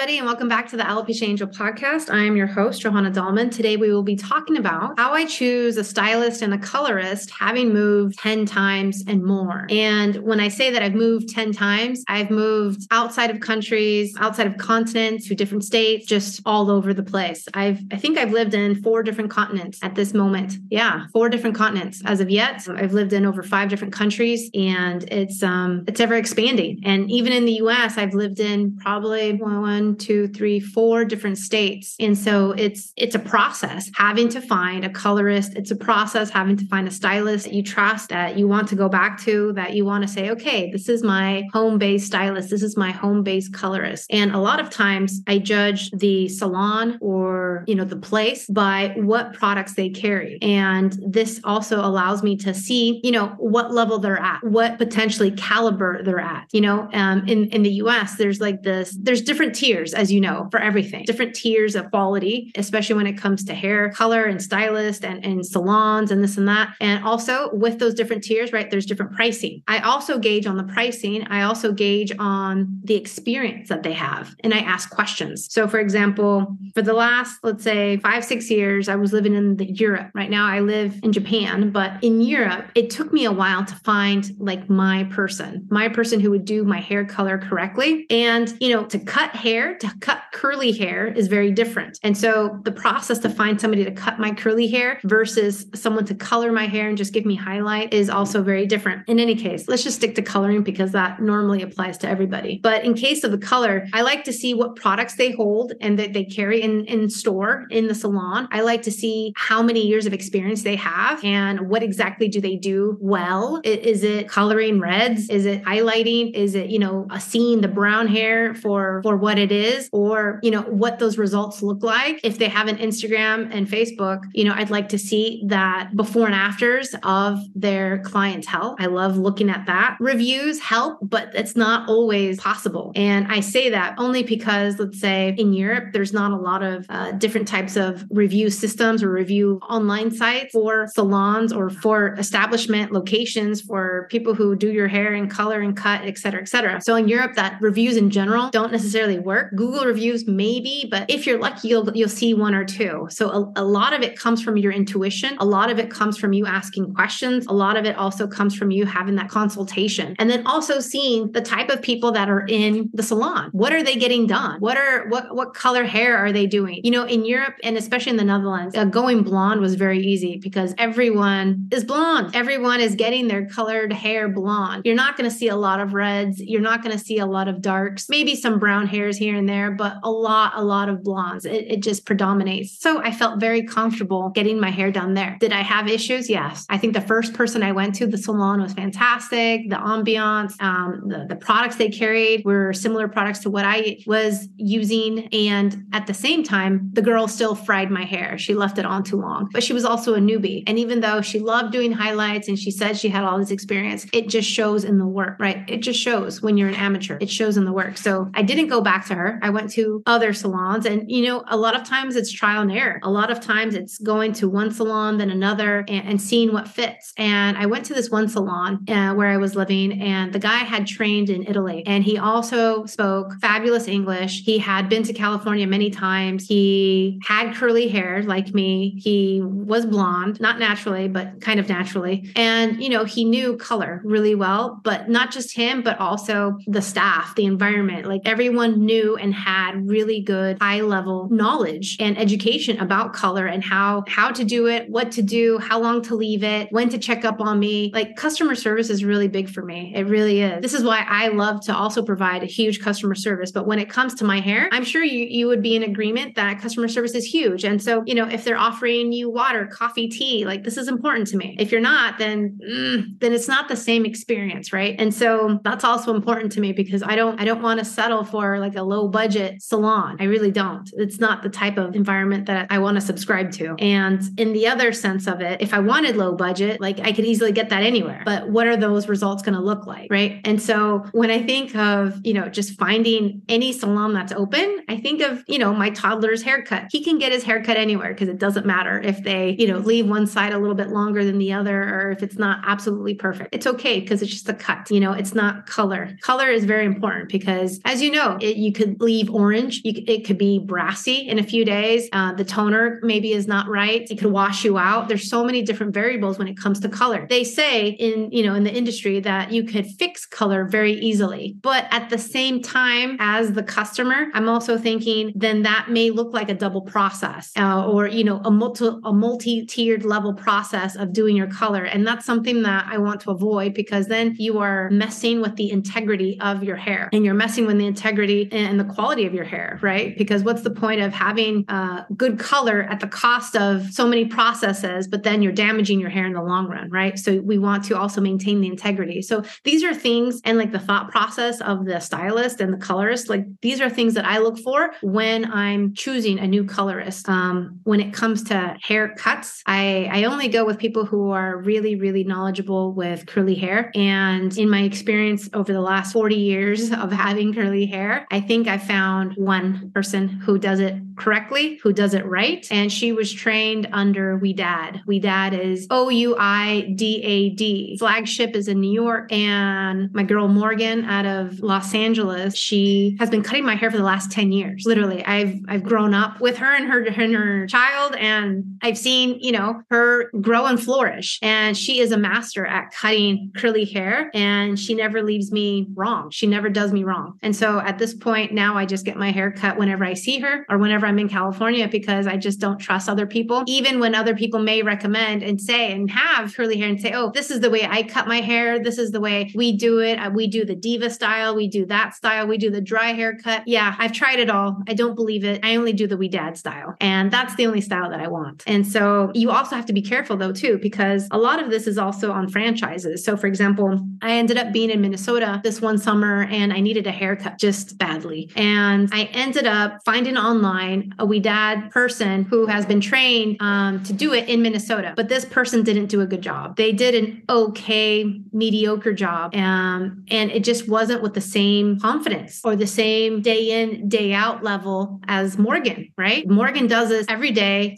Everybody, and welcome back to the Alopecia Angel podcast. I am your host, Johanna Dahlman. Today, we will be talking about how I choose a stylist and a colorist having moved 10 times and more. And when I say that I've moved 10 times, I've moved outside of countries, outside of continents, to different states, just all over the place. I've, I think I've lived in four different continents at this moment. Yeah, four different continents as of yet. I've lived in over five different countries, and it's um, it's ever expanding. And even in the U.S., I've lived in probably one, two, three, four different states. And so it's it's a process having to find a colorist. It's a process having to find a stylist that you trust, that you want to go back to, that you want to say, okay, this is my home-based stylist. This is my home-based colorist. And a lot of times I judge the salon or you know the place by what products they carry. And this also allows me to see, you know, what level they're at, what potentially caliber they're at. You know, um, in in the U.S., there's like this, there's different different tiers, as you know, for everything, different tiers of quality, especially when it comes to hair color and stylist and, and salons and this and that. And also with those different tiers, right, there's different pricing. I also gauge on the pricing. I also gauge on the experience that they have. And I ask questions. So, for example, for the last, let's say, five, six years, I was living in the Europe. Right now, I live in Japan, but in Europe, it took me a while to find like my person, my person who would do my hair color correctly. And, you know, to cut hair to cut curly hair is very different. And so the process to find somebody to cut my curly hair versus someone to color my hair and just give me highlight is also very different. In any case, let's just stick to coloring because that normally applies to everybody. But in case of the color, I like to see what products they hold and that they carry in, in store in the salon. I like to see how many years of experience they have and what exactly do they do well. Is it coloring reds? Is it highlighting? Is it, you know, seeing the brown hair for for what it is or, you know, what those results look like. If they have an Instagram and Facebook, you know, I'd like to see that before and afters of their clientele. I love looking at that. Reviews help, but it's not always possible. And I say that only because, let's say in Europe, there's not a lot of uh, different types of review systems or review online sites for salons or for establishment locations for people who do your hair and color and cut, et cetera, et cetera. So in Europe, that reviews in general don't necessarily work. Google reviews maybe, but if you're lucky, you'll you'll see one or two. So a, a lot of it comes from your intuition. A lot of it comes from you asking questions. A lot of it also comes from you having that consultation, and then also seeing the type of people that are in the salon. What are they getting done? What are what what color hair are they doing? You know, in Europe and especially in the Netherlands, uh, going blonde was very easy because everyone is blonde. Everyone is getting their colored hair blonde. You're not going to see a lot of reds. You're not going to see a lot of darks. Maybe some brown hairs here and there, but a lot, a lot of blondes. It, it just predominates. So I felt very comfortable getting my hair done there. Did I have issues? Yes. I think the first person I went to, the salon was fantastic. The ambiance, um, the, the products they carried were similar products to what I was using. And at the same time, the girl still fried my hair. She left it on too long, but she was also a newbie. And even though she loved doing highlights and she said she had all this experience, it just shows in the work, right? It just shows when you're an amateur. It shows in the work. So I didn't go back to I went to other salons and, you know, a lot of times it's trial and error. A lot of times it's going to one salon, then another and, and seeing what fits. And I went to this one salon uh, where I was living and the guy had trained in Italy and he also spoke fabulous English. He had been to California many times. He had curly hair like me. He was blonde, not naturally, but kind of naturally. And, you know, he knew color really well, but not just him, but also the staff, the environment. Like everyone knew and had really good high level knowledge and education about color and how how to do it, what to do, how long to leave it, when to check up on me. Like customer service is really big for me. It really is. This is why I love to also provide a huge customer service. But when it comes to my hair, I'm sure you you would be in agreement that customer service is huge. And so, you know, if they're offering you water, coffee, tea, like this is important to me. If you're not, then mm, then it's not the same experience, right? And so that's also important to me because I don't I don't want to settle for like a low budget salon. I really don't. It's not the type of environment that I want to subscribe to. And in the other sense of it, if I wanted low budget, like I could easily get that anywhere. But what are those results going to look like, right? And so when I think of, you know, just finding any salon that's open, I think of, you know, my toddler's haircut. He can get his haircut anywhere because it doesn't matter if they, you know, leave one side a little bit longer than the other or if it's not absolutely perfect. It's okay because it's just a cut. You know, it's not color. Color is very important because, as you know, it, you could leave orange. You, it could be brassy in a few days. Uh, the toner maybe is not right. It could wash you out. There's so many different variables when it comes to color. They say in you know in the industry that you could fix color very easily, but at the same time as the customer, I'm also thinking then that may look like a double process uh, or you know a multi a multi tiered level process of doing your color, and that's something that I want to avoid because then you are messing with the integrity of your hair and you're messing with the integrity and the quality of your hair, right? Because what's the point of having uh, good color at the cost of so many processes, but then you're damaging your hair in the long run, right? So we want to also maintain the integrity. So these are things and like the thought process of the stylist and the colorist, like these are things that I look for when I'm choosing a new colorist. Um, when it comes to haircuts, I, I only go with people who are really, really knowledgeable with curly hair. And in my experience over the last 40 years of having curly hair, I think I found one person who does it correctly, who does it right. And she was trained under Ouidad. We Dad is O U I D A D. Flagship is in New York. And my girl Morgan out of Los Angeles, she has been cutting my hair for the last 10 years. Literally, I've I've grown up with her and her and her child, and I've seen, you know, her grow and flourish. And she is a master at cutting curly hair. And she never leaves me wrong. She never does me wrong. And so at this point now I just get my hair cut whenever I see her or whenever I'm in California because I just don't trust other people. Even when other people may recommend and say and have curly hair and say, oh, this is the way I cut my hair. This is the way we do it. Uh, we do the diva style. We do that style. We do the dry haircut. Yeah, I've tried it all. I don't believe it. I only do the Ouidad style. And that's the only style that I want. And so you also have to be careful though, too, because a lot of this is also on franchises. So for example, I ended up being in Minnesota this one summer and I needed a haircut just badly. And I ended up finding online a Ouidad person who has been trained um, to do it in Minnesota, but this person didn't do a good job. They did an okay, mediocre job. Um, and it just wasn't with the same confidence or the same day in, day out level as Morgan, right? Morgan does this every day,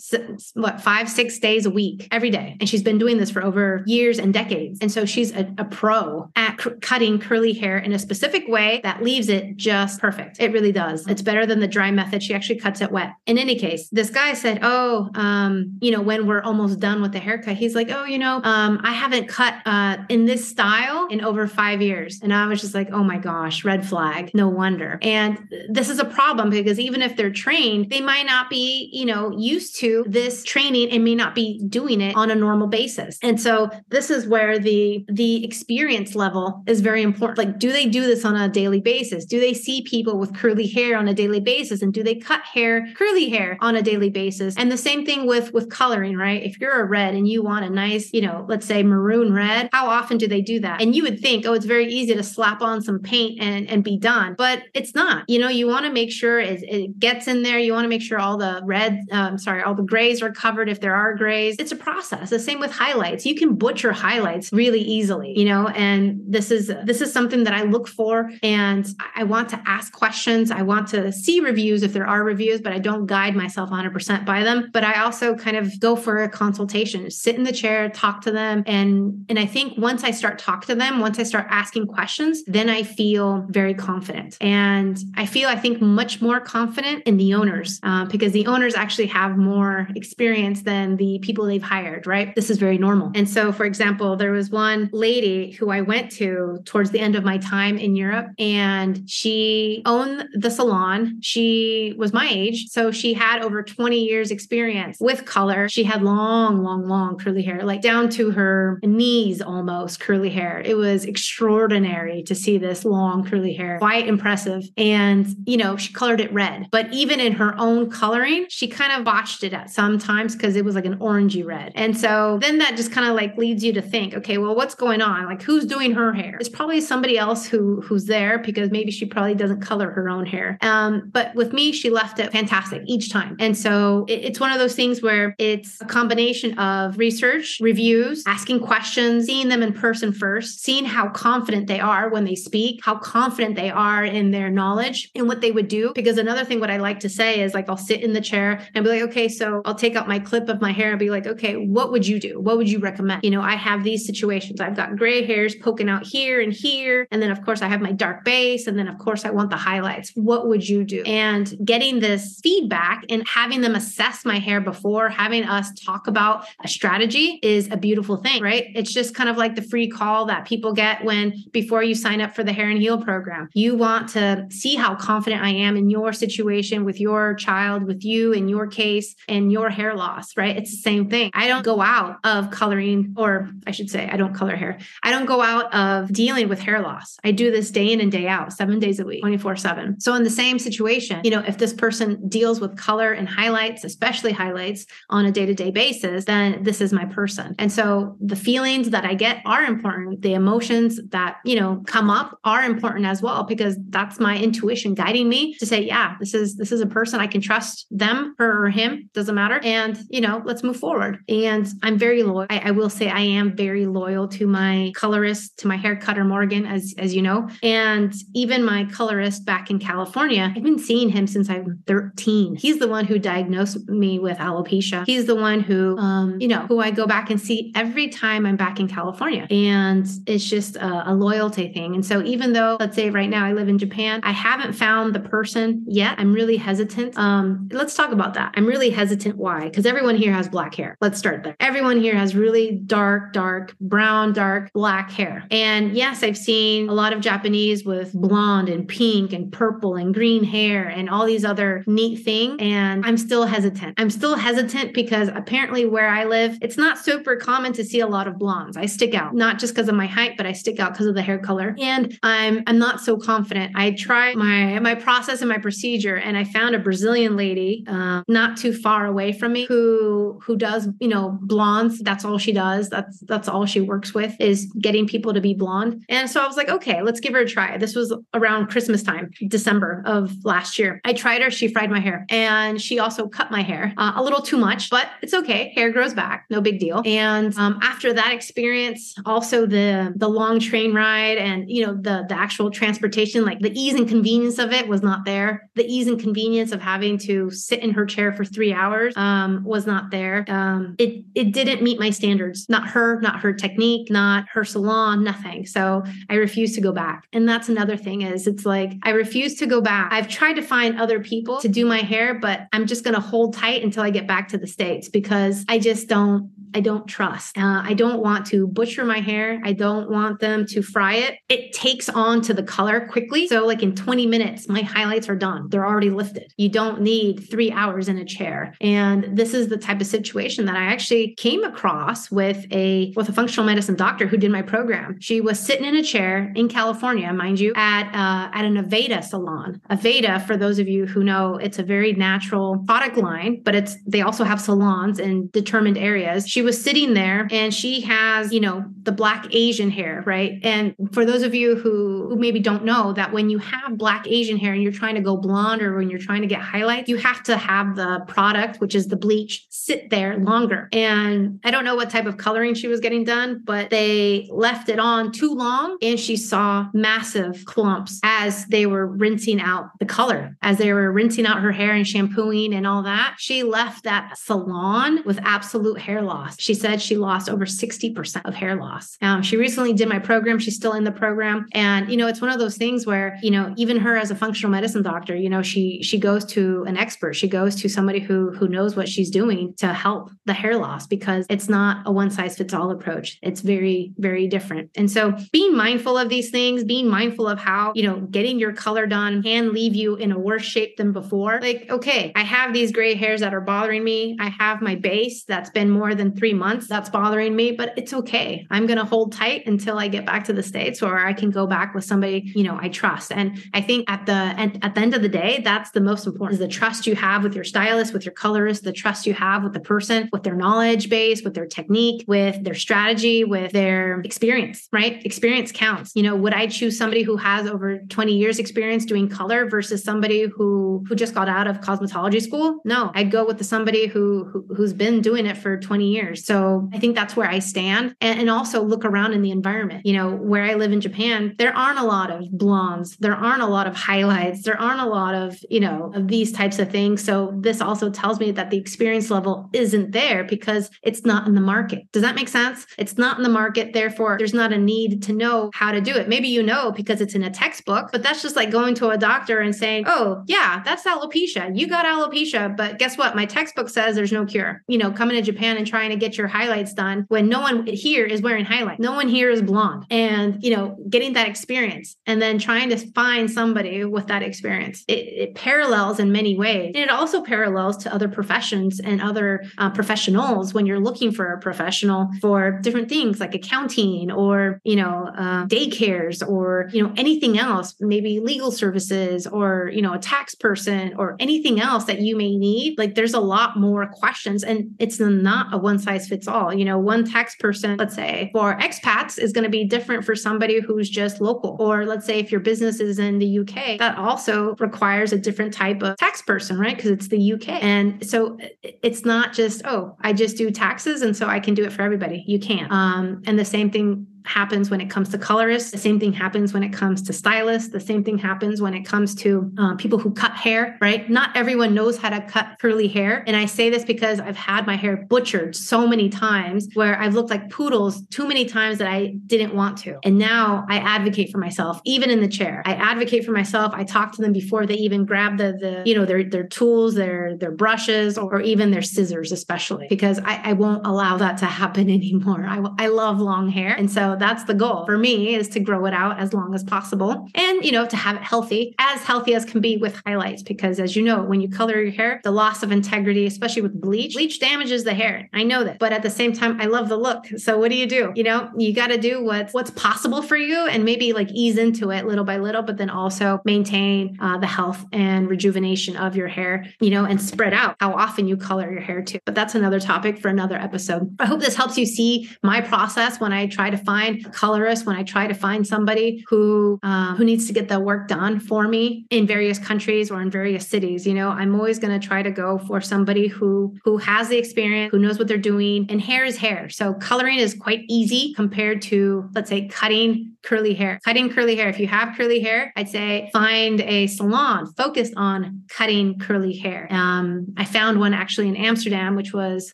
what, five, six days a week, every day. And she's been doing this for over years and decades. And so she's a, a pro at c- cutting curly hair in a specific way that leaves it just perfect. It really does. It's better than the dry method. She actually cuts it wet. In any case, this guy said, Oh, um, you know, when we're almost done with the haircut, he's like, Oh, you know, um, I haven't cut uh, in this style in over five years. And I was just like, Oh my gosh, red flag. No wonder. And this is a problem because even if they're trained, they might not be, you know, used to this training and may not be doing it on a normal basis. And so this is where the the experience level is very important. Like, do they do this on a daily basis? Do they see people with curly hair on a daily basis? And do they cut hair, curly hair on a daily basis? And the same thing with with coloring, right? If you're a red and you want a nice, you know, let's say maroon red, how often do they do that? And you would think, oh, it's very easy to slap on some paint and, and be done. But it's not. You know, you want to make sure it, it gets in there. You want to make sure all the red, um, sorry, all the grays are covered if there are grays. It's a process. The same with highlights. You can butcher highlights really easily, you know, and this is this is something that I look for and I want to ask questions. I want to see reviews if there are reviews, but I don't guide myself 100% by them. But I also kind of go for a consultation, sit in the chair, talk to them. And, and I think once I start talk to them, once I start asking questions, then I feel very confident. And I feel, I think, much more confident in the owners uh, because the owners actually have more experience than the people they've hired, right? This is very normal. And so, for example, there was one lady who I went to towards the end of my time in Europe, and she owned own the salon. She was my age. So she had over 20 years experience with color. She had long, long, long curly hair, like down to her knees almost curly hair. It was extraordinary to see this long curly hair, quite impressive. And, you know, she colored it red. But even in her own coloring, she kind of botched it at some times because it was like an orangey red. And so then that just kind of like leads you to think, okay, well, what's going on? Like who's doing her hair? It's probably somebody else who who's there because maybe she probably doesn't color her own hair. Um, but with me, she left it fantastic each time. And so it, it's one of those things where it's a combination of research, reviews, asking questions, seeing them in person first, seeing how confident they are when they speak, how confident they are in their knowledge and what they would do. Because another thing, what I like to say is like, I'll sit in the chair and be like, okay, so I'll take out my clip of my hair and be like, okay, what would you do? What would you recommend? You know, I have these situations. I've got gray hairs poking out here and here. And then, of course, I have my dark base. And then, of course, I want the highlights. What would you do? And getting this feedback and having them assess my hair before, having us talk about a strategy is a beautiful thing, right? It's just kind of like the free call that people get when before you sign up for the Hair N' Heal program. You want to see how confident I am in your situation with your child, with you in your case, and your hair loss, right? It's the same thing. I don't go out of coloring, or I should say, I don't color hair. I don't go out of dealing with hair loss. I do this day in and day out, seven days a week, 24 7. So, in the same situation, you know, if this person deals with color and highlights, especially highlights on a day to day basis, then this is my person. And so the feelings that I get are important. The emotions that, you know, come up are important as well, because that's my intuition guiding me to say, yeah, this is, this is a person I can trust them, her or him, doesn't matter. And, you know, let's move forward. And I'm very loyal. I, I will say I am very loyal to my colorist, to my hair cutter, Morgan, as, as you know, and even my colorist back in California, I've been seeing him since I'm 13. He's the one who diagnosed me with alopecia. He's the one who, um, you know, who I go back and see every time I'm back in California. And it's just a, a loyalty thing. And so even though, let's say right now I live in Japan, I haven't found the person yet. I'm really hesitant. Um, let's talk about that. I'm really hesitant. Why? Because everyone here has black hair. Let's start there. Everyone here has really dark, dark, brown, dark, black hair. And yes, I've seen a lot of Japanese with blonde and pink and purple and green hair and all these other neat things. And I'm still hesitant. I'm still hesitant because apparently where I live, it's not super common to see a lot of blondes. I stick out, not just because of my height, but I stick out because of the hair color. And I'm I'm not so confident. I tried my my process and my procedure, and I found a Brazilian lady uh, not too far away from me who who does you know blondes. That's all she does. That's that's all she works with is getting people to be blonde. And so I was like, okay, let's give her a try. This was around Christmas time, December of last year. I tried her. She fried my hair, and she also cut my hair uh, a little too much, but it's okay. Hair grows back, no big deal. And um, after that experience, also the the long train ride and you know the the actual transportation, like the ease and convenience of it was not there. The ease and convenience of having to sit in her chair for three hours um, was not there. Um, it it didn't meet my standards. Not her, not her technique, not her salon, nothing. So I refuse to go back. And that's another thing is it's like I refuse to go back. I've tried to find other people to do my hair, but I'm just going to hold tight until I get back to the states because I just don't I don't trust. Uh, I don't want to butcher my hair. I don't want them to fry it. It takes on to the color quickly. So, like in 20 minutes, my highlights are done. They're already lifted. You don't need three hours in a chair. And this is the type of situation that I actually came across with a with a functional medicine doctor who did my program. She was sitting in a chair in California, mind you, at uh, at an Aveda salon. Aveda, for those of you who know, it's a very natural product line, but it's they also have salons in determined areas. She was sitting there and she has, you know, the black Asian hair, right? And for those of you who, who maybe don't know that when you have black Asian hair and you're trying to go blonde or when you're trying to get highlights, you have to have the product, which is the bleach, sit there longer. And I don't know what type of coloring she was getting done, but they left it on too long and she saw massive clumps as they were rinsing out the color, as they were rinsing out her hair and shampooing and all that. She left that salon with absolute hair loss loss. She said she lost over 60% of hair loss. Um, she recently did my program. She's still in the program. And, you know, it's one of those things where, you know, even her as a functional medicine doctor, you know, she she goes to an expert. She goes to somebody who who knows what she's doing to help the hair loss because it's not a one size fits all approach. It's very, very different. And so being mindful of these things, being mindful of how, you know, getting your color done can leave you in a worse shape than before. Like, okay, I have these gray hairs that are bothering me. I have my base that's been more than three months that's bothering me, but it's okay. I'm going to hold tight until I get back to the States or I can go back with somebody, you know, I trust. And I think at the, at, at the end of the day, that's the most important is the trust you have with your stylist, with your colorist, the trust you have with the person, with their knowledge base, with their technique, with their strategy, with their experience, right? Experience counts. You know, would I choose somebody who has over 20 years experience doing color versus somebody who who just got out of cosmetology school? No, I'd go with the somebody who, who who's been doing it for 20 years. So I think that's where I stand. And, and also look around in the environment. You know, where I live in Japan, there aren't a lot of blondes, there aren't a lot of highlights, there aren't a lot of, you know, of these types of things. So this also tells me that the experience level isn't there because it's not in the market. Does that make sense? It's not in the market. Therefore, there's not a need to know how to do it. Maybe you know because it's in a textbook, but that's just like going to a doctor and saying, oh, yeah, that's alopecia. You got alopecia, but guess what? My textbook says there's no cure. You know, coming to Japan and trying to get your highlights done when no one here is wearing highlights. No one here is blonde. And, you know, getting that experience and then trying to find somebody with that experience. It, it parallels in many ways. And it also parallels to other professions and other uh, professionals when you're looking for a professional for different things like accounting or, you know, uh, daycares or, you know, anything else, maybe legal services or, you know, a tax person or anything else that you may need. Like there's a lot more questions and it's not a one size fits all. You know, one tax person, let's say for expats is going to be different for somebody who's just local. Or let's say if your business is in the UK, that also requires a different type of tax person, right? Because it's the UK. And so it's not just, oh, I just do taxes and so I can do it for everybody. You can't. Um, and the same thing happens when it comes to colorists. The same thing happens when it comes to stylists. The same thing happens when it comes to uh, people who cut hair, right? Not everyone knows how to cut curly hair. And I say this because I've had my hair butchered so many times where I've looked like poodles too many times that I didn't want to. And now I advocate for myself, even in the chair. I advocate for myself. I talk to them before they even grab the, the you know, their, their tools, their, their brushes, or even their scissors, especially because I, I won't allow that to happen anymore. I, I love long hair. And so that's the goal for me is to grow it out as long as possible and, you know, to have it healthy, as healthy as can be with highlights. Because as you know, when you color your hair, the loss of integrity, especially with bleach, bleach damages the hair. I know that. But at the same time, I love the look. So what do you do? You know, you got to do what's, what's possible for you and maybe like ease into it little by little, but then also maintain uh, the health and rejuvenation of your hair, you know, and spread out how often you color your hair too. But that's another topic for another episode. I hope this helps you see my process when I try to find find a colorist, when I try to find somebody who uh, who needs to get the work done for me in various countries or in various cities, you know, I'm always going to try to go for somebody who who has the experience, who knows what they're doing. And hair is hair, so coloring is quite easy compared to let's say cutting curly hair. Cutting curly hair. If you have curly hair, I'd say find a salon focused on cutting curly hair. Um, I found one actually in Amsterdam, which was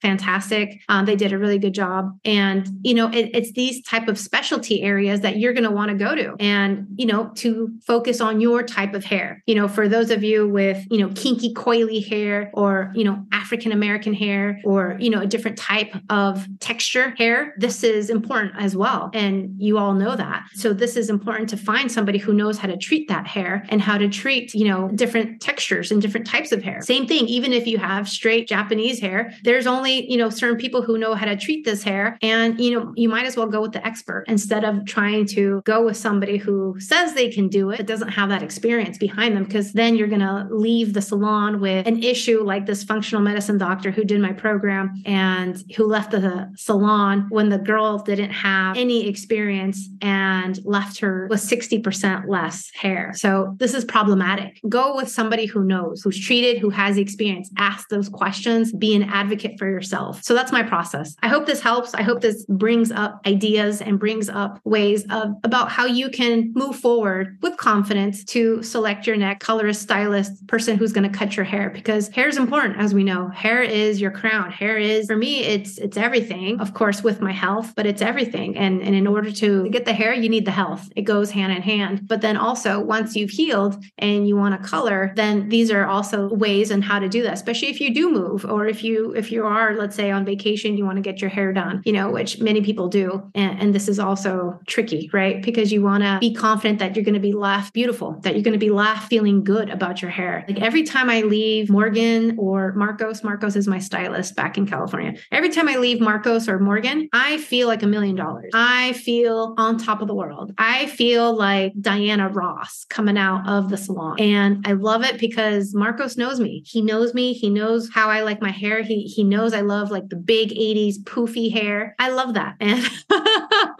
fantastic. Um, they did a really good job, and you know, it, it's these type of specialty areas that you're going to want to go to, and you know, to focus on your type of hair. You know, for those of you with you know kinky, coily hair, or you know African American hair, or you know a different type of texture hair, this is important as well, and you all know that. So this is important to find somebody who knows how to treat that hair and how to treat, you know, different textures and different types of hair. Same thing, even if you have straight Japanese hair, there's only, you know, certain people who know how to treat this hair. And, you know, you might as well go with the expert instead of trying to go with somebody who says they can do it, but doesn't have that experience behind them, because then you're going to leave the salon with an issue like this functional medicine doctor who did my program and who left the salon when the girl didn't have any experience and and left her with 60% less hair. So this is problematic. Go with somebody who knows, who's treated, who has experience. Ask those questions, be an advocate for yourself. So that's my process. I hope this helps. I hope this brings up ideas and and brings up ways of about how you can move forward with confidence to select your next colorist, stylist, person who's going to cut your hair because hair is important, as we know. Hair is your crown. Hair is for me, it's it's everything. Of course, with my health, but it's everything. And and in order to get the hair, you need the health. It goes hand in hand. But then also once you've healed and you want to color, then these are also ways and how to do that, especially if you do move or if you if you are, let's say, on vacation, you want to get your hair done, you know, which many people do. And, and this is also tricky, right? Because you want to be confident that you're going to be left beautiful, that you're going to be left feeling good about your hair. Like every time I leave Morgan or Marcos, Marcos is my stylist back in California. Every time I leave Marcos or Morgan, I feel like a million dollars. I feel on top of the world. I feel like Diana Ross coming out of the salon. And I love it because Marcos knows me. He knows me. He knows how I like my hair. He he knows I love like the big 80s poofy hair. I love that. And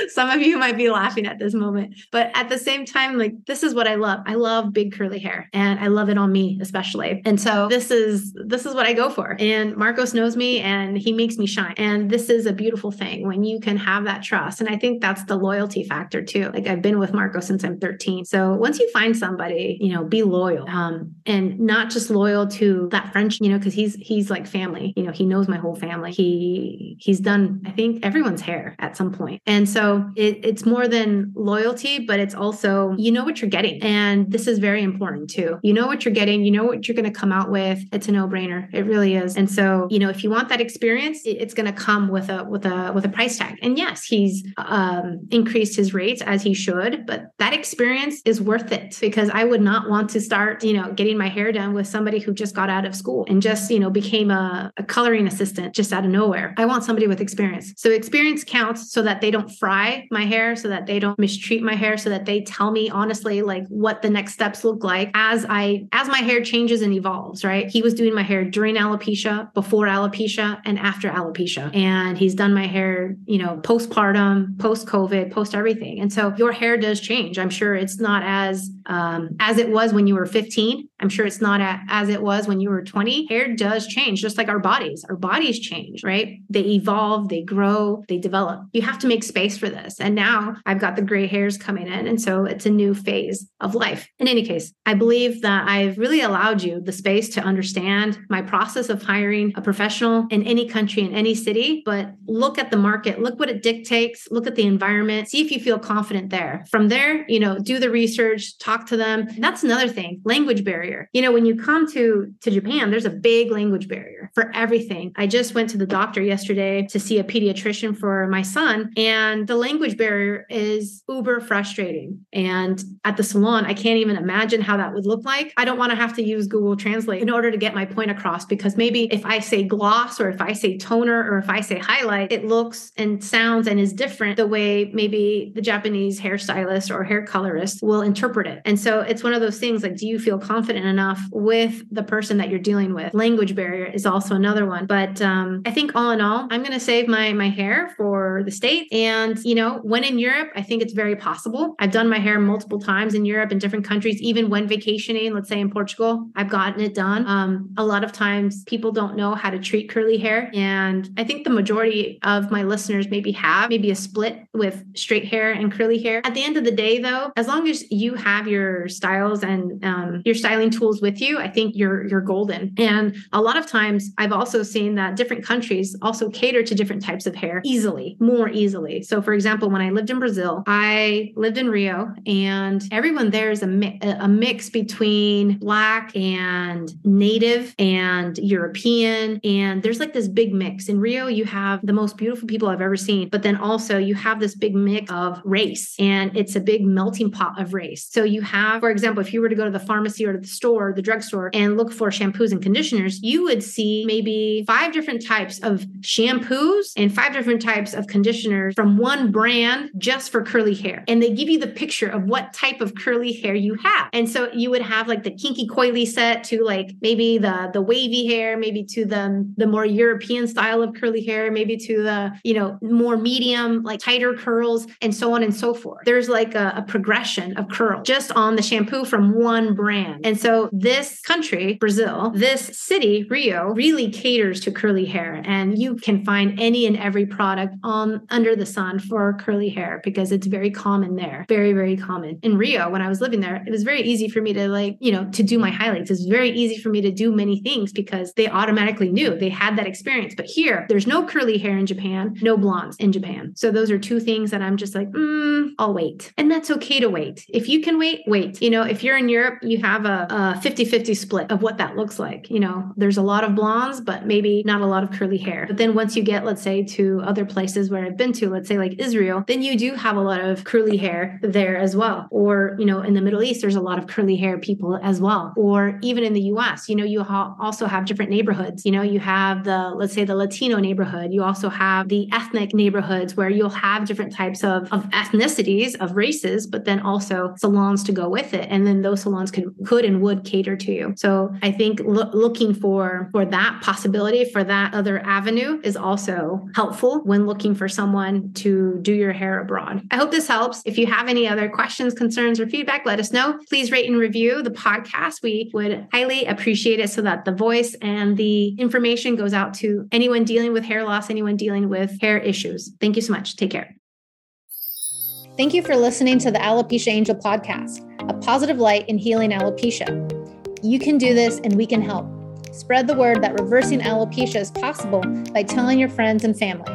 some of you might be laughing at this moment, but at the same time, like this is what I love. I love big curly hair and I love it on me especially. And so this is this is what I go for. And Marcos knows me and he makes me shine. And this is a beautiful thing when you can have that trust. And I think that's the loyalty factor too. Like I've been with Marcos since I'm 13. So once you find somebody, you know, be loyal um, and not just loyal to that friendship, you know, because he's he's like family. You know, he knows my whole family. He he's done I think everyone's hair at some point. And so it, it's more than loyalty, but it's also you know what you're getting. And this is very important too. You know what you're getting. You know what you're going to come out with. It's a no brainer. It really is. And so you know if you want that experience, it's going to come with a with a with a price tag. And yes, he's um, increased his rates as he should, but that experience is worth it because I would not want to start, you know, getting my hair done with somebody who just got out of school and just, you know, became a, a coloring assistant just out of nowhere. I want somebody with experience. So experience counts so that they don't fry my hair, so that they don't mistreat my hair, so that they tell me honestly like what the next steps look like as I as my hair changes and evolves, right? He was doing my hair during alopecia, before alopecia, and after alopecia. And he's done my hair, you know, postpartum, post COVID, post everything. And so your hair does change. I'm sure it's not as um, as it was when you were 15. I'm sure it's not a, as it was when you were 20. Hair does change, just like our bodies. Our bodies change, right? They evolve, they grow, they develop. You have to make space for this. And now I've got the gray hairs coming in. And so it's a new phase of life. In any case, I believe that I've really allowed you the space to understand my process of hiring a professional in any country, in any city. But look at the market, look what it dictates, look at the environment, see if you feel confident there. From there, you know, do the research, talk to them. That's another thing language barrier. You know, when you come to, to Japan, there's a big language barrier for everything. I just went to the doctor yesterday to see a pediatrician for my son, and the language barrier is uber frustrating. And at the salon, I can't even imagine how that would look like. I don't want to have to use Google Translate in order to get my point across because maybe if I say gloss or if I say toner or if I say highlight, it looks and sounds and is different the way maybe the Japanese hairstylist or hair colorist will interpret it. And so it's one of those things like, do you feel confident enough with the person that you're dealing with? Language barrier is also another one. But um, I think all in all, I'm going to save my my hair for the States. And, you know, when in Europe, I think it's very possible. I've done my hair multiple times in Europe in different countries, even when vacationing, let's say in Portugal, I've gotten it done. Um, a lot of times people don't know how to treat curly hair. And I think the majority of my listeners maybe have maybe a split with straight hair and curly hair. At the end of the day, though, as long as you have your styles and um, your styling tools with you, I think you're you're golden. And a lot of times, I've also seen that different countries also cater to different types of hair easily, more easily. So, for example, when I lived in Brazil, I lived in Rio, and everyone there is a, mi- a mix between black and native and European, and there's like this big mix. In Rio, you have the most beautiful people I've ever seen, but then also you have this big mix of race, and it's a big melting pot of race. So you have, for example, if you were to go to the pharmacy or to the store, the drugstore, and look for shampoos and conditioners, you would see maybe five different types of shampoos and five different types of conditioners from one brand just for curly hair. And they give you the picture of what type of curly hair you have. And so you would have like the kinky coily set to like maybe the the wavy hair, maybe to the the more European style of curly hair, maybe to the, you know, more medium, like tighter curls and so on and so forth. There's like a, a progression of curl just on the shampoo from one brand. And so this country, Brazil, this city, Rio, really caters to curly hair. And you can find any and every product on under the sun for curly hair because it's very common there. Very, very common. In Rio, when I was living there, it was very easy for me to like, you know, to do my highlights. It's very easy for me to do many things because they automatically knew they had that experience. But here, there's no curly hair in Japan, no blondes in Japan. So those are two things that I'm just like, mm, I'll wait. And that's okay to wait. If you can wait, wait. You know, if you're in Europe, you have a 50 50 split of what that looks like. You know, there's a lot of blondes, but maybe not a lot of curly hair. But then once you get, let's say, to other places where I've been to, let's say like Israel, then you do have a lot of curly hair there as well. Or, you know, in the Middle East, there's a lot of curly hair people as well. Or even in the US, you know, you ha- also have different neighborhoods. You know, you have the, let's say, the Latino neighborhood. You also have the ethnic neighborhoods where you'll have different types of, of ethnicities, of races, but then also salons to go with it. And then those salons could, could and would cater to you. So I think lo- looking for, for that possibility, for that other avenue is also helpful when looking for someone to do your hair abroad. I hope this helps. If you have any other questions, concerns, or feedback, let us know. Please rate and review the podcast. We would highly appreciate it so that the voice and the information goes out to anyone dealing with hair loss, anyone dealing with hair issues. Thank you so much. Take care. Thank you for listening to the Alopecia Angel podcast, a positive light in healing alopecia. You can do this and we can help. Spread the word that reversing alopecia is possible by telling your friends and family.